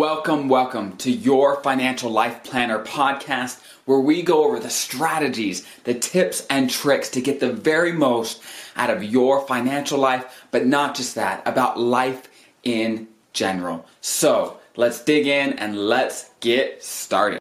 Welcome, welcome to your Financial Life Planner podcast, where we go over the strategies, the tips, and tricks to get the very most out of your financial life, but not just that, about life in general. So let's dig in and let's get started.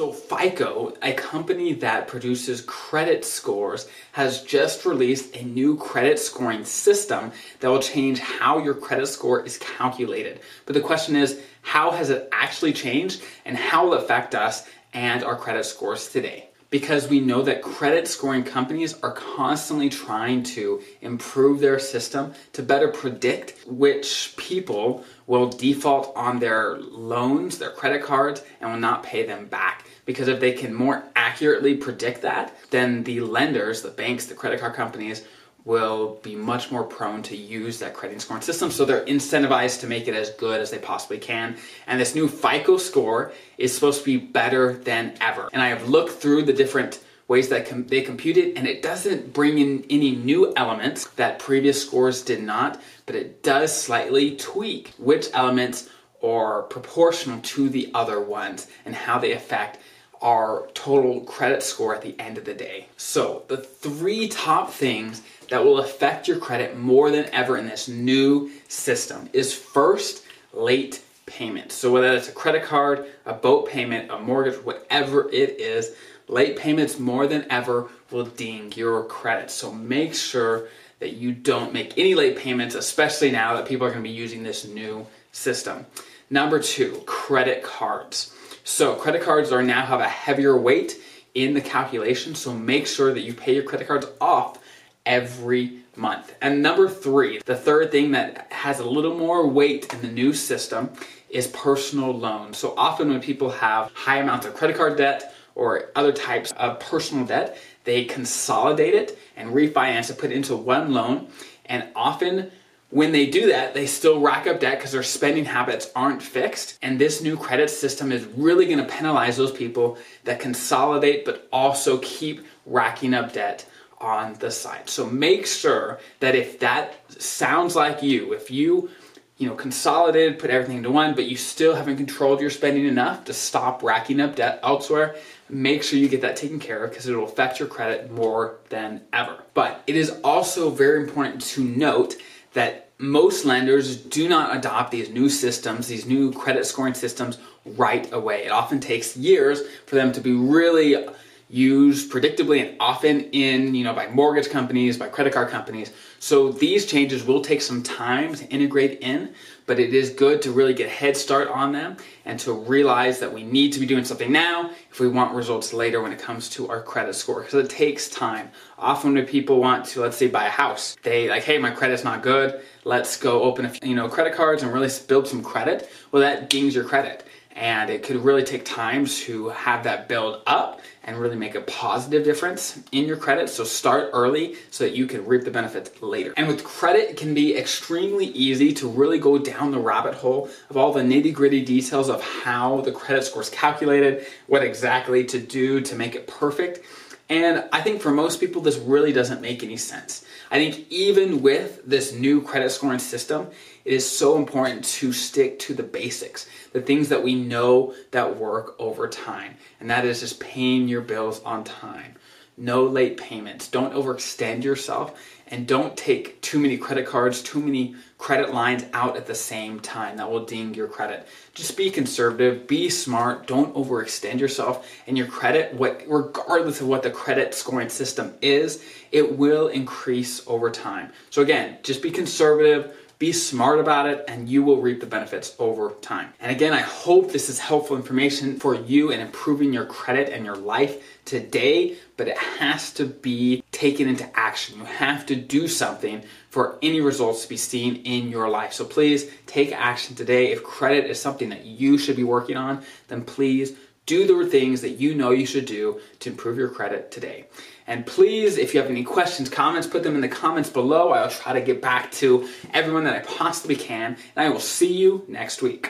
So, FICO, a company that produces credit scores, has just released a new credit scoring system that will change how your credit score is calculated. But the question is, how has it actually changed and how will it affect us and our credit scores today? Because we know that credit scoring companies are constantly trying to improve their system to better predict which people will default on their loans, their credit cards, and will not pay them back. Because if they can more accurately predict that, then the lenders, the banks, the credit card companies, will be much more prone to use that credit scoring system. So they're incentivized to make it as good as they possibly can. And this new FICO score is supposed to be better than ever. And I have looked through the different ways that com- they compute it, and it doesn't bring in any new elements that previous scores did not, but it does slightly tweak which elements are proportional to the other ones and how they affect our total credit score at the end of the day. So, the three top things that will affect your credit more than ever in this new system is first, late payment. So, whether it's a credit card, a boat payment, a mortgage, whatever it is, late payments more than ever will ding your credit. So, make sure that you don't make any late payments, especially now that people are going to be using this new system. Number two, credit cards. So credit cards are now have a heavier weight in the calculation, so make sure that you pay your credit cards off every month. And number three, the third thing that has a little more weight in the new system is personal loans. So often when people have high amounts of credit card debt or other types of personal debt, they consolidate it and refinance it, put it into one loan. And often when they do that, they still rack up debt because their spending habits aren't fixed. And this new credit system is really going to penalize those people that consolidate but also keep racking up debt on the side. So make sure that if that sounds like you, if you you know, consolidated, put everything into one, but you still haven't controlled your spending enough to stop racking up debt elsewhere, make sure you get that taken care of because it will affect your credit more than ever. But it is also very important to note that most lenders do not adopt these new systems, these new credit scoring systems right away. It often takes years for them to be really used predictably and often in, you know, by mortgage companies, by credit card companies. So these changes will take some time to integrate in, but it is good to really get a head start on them and to realize that we need to be doing something now if we want results later when it comes to our credit score because it takes time. Often when people want to, let's say, buy a house, they like, hey, my credit's not good. Let's go open a, few, you know, credit cards and really build some credit. Well, that dings your credit and it could really take time to have that build up and really make a positive difference in your credit. So start early so that you can reap the benefits later. And with credit, it can be extremely easy to really go down the rabbit hole of all the nitty gritty details of how the credit score is calculated, what exactly to do to make it perfect. And I think for most people, this really doesn't make any sense. I think even with this new credit scoring system, it is so important to stick to the basics, the things that we know that work over time. And that is just paying your bills on time. No late payments. Don't overextend yourself and don't take too many credit cards, too many credit lines out at the same time. That will ding your credit. Just be conservative, be smart, don't overextend yourself and your credit, what regardless of what the credit scoring system is, it will increase over time. So again, just be conservative, be smart about it, and you will reap the benefits over time. And again, I hope this is helpful information for you in improving your credit and your life today, but it has to be taken into action. You have to do something for any results to be seen in your life. So please take action today. If credit is something that you should be working on, then please do the things that you know you should do to improve your credit today. And please, if you have any questions, comments, put them in the comments below. I'll try to get back to everyone that I possibly can. And I will see you next week.